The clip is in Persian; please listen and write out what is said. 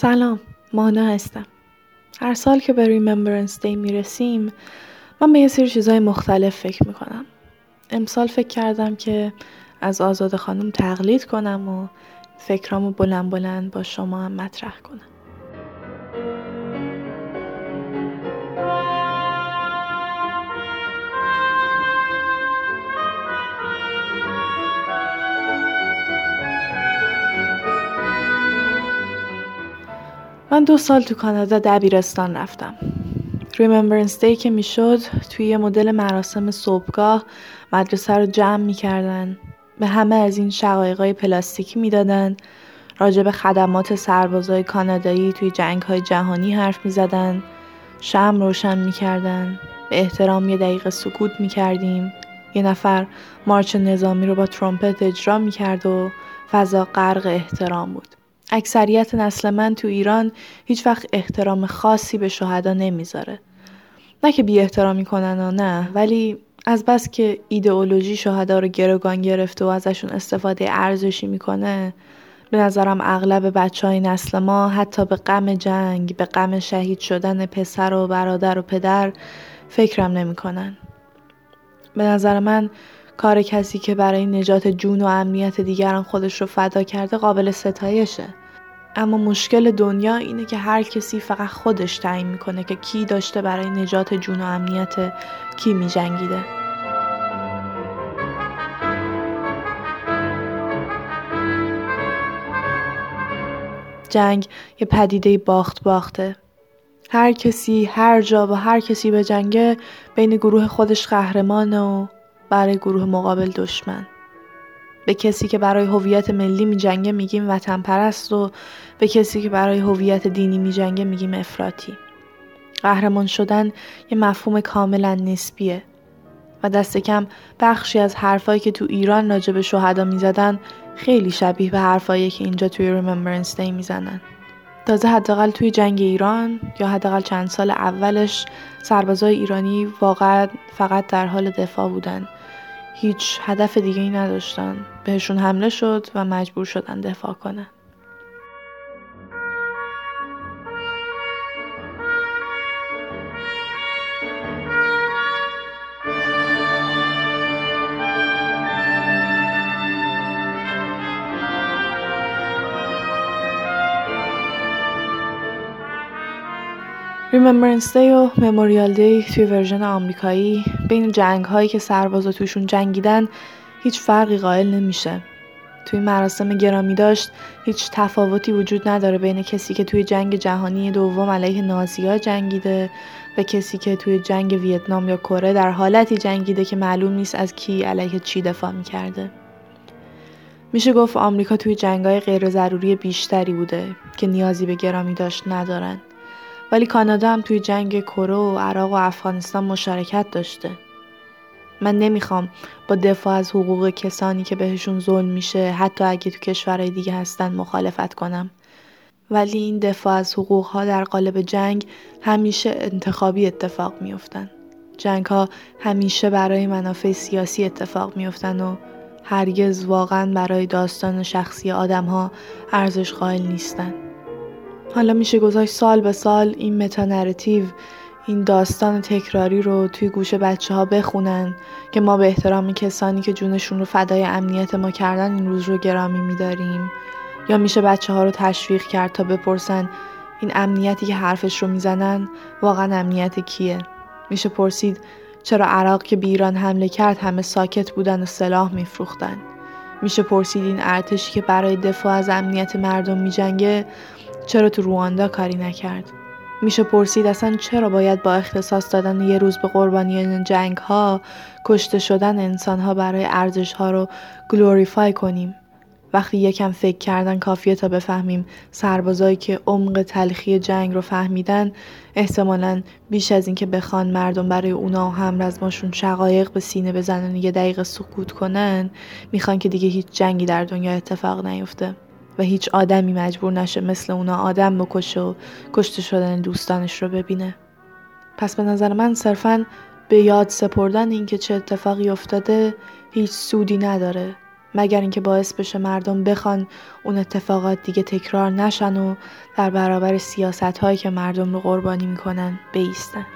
سلام مانا هستم. هر سال که به ریممبرنس دی می‌رسیم من به یه سری چیزهای مختلف فکر می‌کنم. امسال فکر کردم که از آزاد خانم تقلید کنم و فکرامو بلند بلند با شما هم مطرح کنم. من دو سال تو کانادا دبیرستان رفتم. Remembrance Day که می‌شد توی یه مدل مراسم صبحگاه مدرسه رو جمع می‌کردن. به همه از این شقایقای پلاستیکی می‌دادن. راجع به خدمات سربازای کانادایی توی جنگ های جهانی حرف می‌زدن. شمع روشن می‌کردن. به احترام یه دقیقه سکوت می‌کردیم. یه نفر march نظامی رو با ترومپت اجرا می‌کرد و فضا غرق احترام بود. اکثریت نسل من تو ایران هیچ وقت احترام خاصی به شهدا نمی‌ذاره. نه که بی احترامی کنن و نه ولی از بس که ایدئولوژی شهدا رو گروگان گرفته و ازشون استفاده ارزشی می‌کنه به نظرم اغلب بچه های نسل ما حتی به غم جنگ به غم شهید شدن پسر و برادر و پدر فکرم نمی‌کنن. به نظر من کار کسی که برای نجات جون و امنیت دیگران خودش رو فدا کرده قابل ستایشه. اما مشکل دنیا اینه که هر کسی فقط خودش تعیین می‌کنه که کی داشته برای نجات جون و امنیت کی میجنگیده. جنگ یه پدیده باخت باخته. هر کسی هر جا و هر کسی بجنگه بین گروه خودش قهرمانه و برای گروه مقابل دشمن. به کسی که برای هویت ملی میجنگه میگیم وطن پرست و به کسی که برای هویت دینی میجنگه میگیم افراطی. قهرمان شدن یه مفهوم کاملا نسبیه و دست کم بخشی از حرفایی که تو ایران راجع به شهدا می‌زدن خیلی شبیه به حرفایی که اینجا توی Remembrance Day می‌زنن. تازه حداقل توی جنگ ایران یا حداقل چند سال اولش سربازای ایرانی واقعا فقط در حال دفاع بودن. هیچ هدف دیگه ای نداشتن. بهشون حمله شد و مجبور شدن دفاع کنن. Remembrance Day و Memorial Day توی version آمریکایی بین جنگ هایی که سربازا توشون جنگیدن هیچ فرقی قائل نمیشه. توی مراسم گرامی داشت هیچ تفاوتی وجود نداره بین کسی که توی جنگ جهانی دوم علیه نازیا جنگیده و کسی که توی جنگ ویتنام یا کره در حالتی جنگیده که معلوم نیست از کی علیه چی دفاع می‌کرده. میشه گفت آمریکا توی جنگای غیر ضروری بیشتری بوده که نیازی به گرامی داشت ندارن. ولی کانادا هم توی جنگ کره و عراق و افغانستان مشارکت داشته. من نمی‌خوام با دفاع از حقوق کسانی که بهشون ظلم میشه حتی اگه تو کشورهای دیگه هستن مخالفت کنم. ولی این دفاع از حقوق ها در قالب جنگ همیشه انتخابی اتفاق میافتن. جنگ ها همیشه برای منافع سیاسی اتفاق میافتن و هرگز واقعا برای داستان شخصی آدم ها ارزش قائل نیستن. حالا میشه گذاشت سال به سال این متا نراتیو این داستان تکراری رو توی گوش بچه ها بخونن که ما به احترام کسانی که جونشون رو فدای امنیت ما کردن این روز رو گرامی میداریم. یا میشه بچه ها رو تشویق کرد تا بپرسن این امنیتی که حرفش رو می‌زنن واقعا امنیت کیه؟ میشه پرسید چرا عراق که به ایران حمله کرد همه ساکت بودن و سلاح میفروختن؟ میشه پرسید این ارتشی که برای دفاع از امنیت مردم میجنگه چرا تو رواندا کاری نکرد؟ میشه پرسید اصلا چرا باید با اختصاص دادن یه روز به قربانیان جنگ ها کشته شدن انسان ها برای ارزش ها رو گلوریفای کنیم؟ وقتی یکم فکر کردن کافیه تا بفهمیم سربازایی که عمق تلخی جنگ رو فهمیدن احتمالا بیش از اینکه بخوان مردم برای اونا و همرزماشون شقایق به سینه بزنن یه دقیقه سکوت کنن می‌خوان که دیگه هیچ جنگی در دنیا اتفاق نیفته. و هیچ آدمی مجبور نشه مثل اونا آدم بکشه و کشته شدن دوستانش رو ببینه. پس به نظر من صرفا به یاد سپردن اینکه چه اتفاقی افتاده هیچ سودی نداره مگر اینکه باعث بشه مردم بخوان اون اتفاقات دیگه تکرار نشن و در برابر سیاست هایی که مردم رو قربانی می‌کنن بیستن.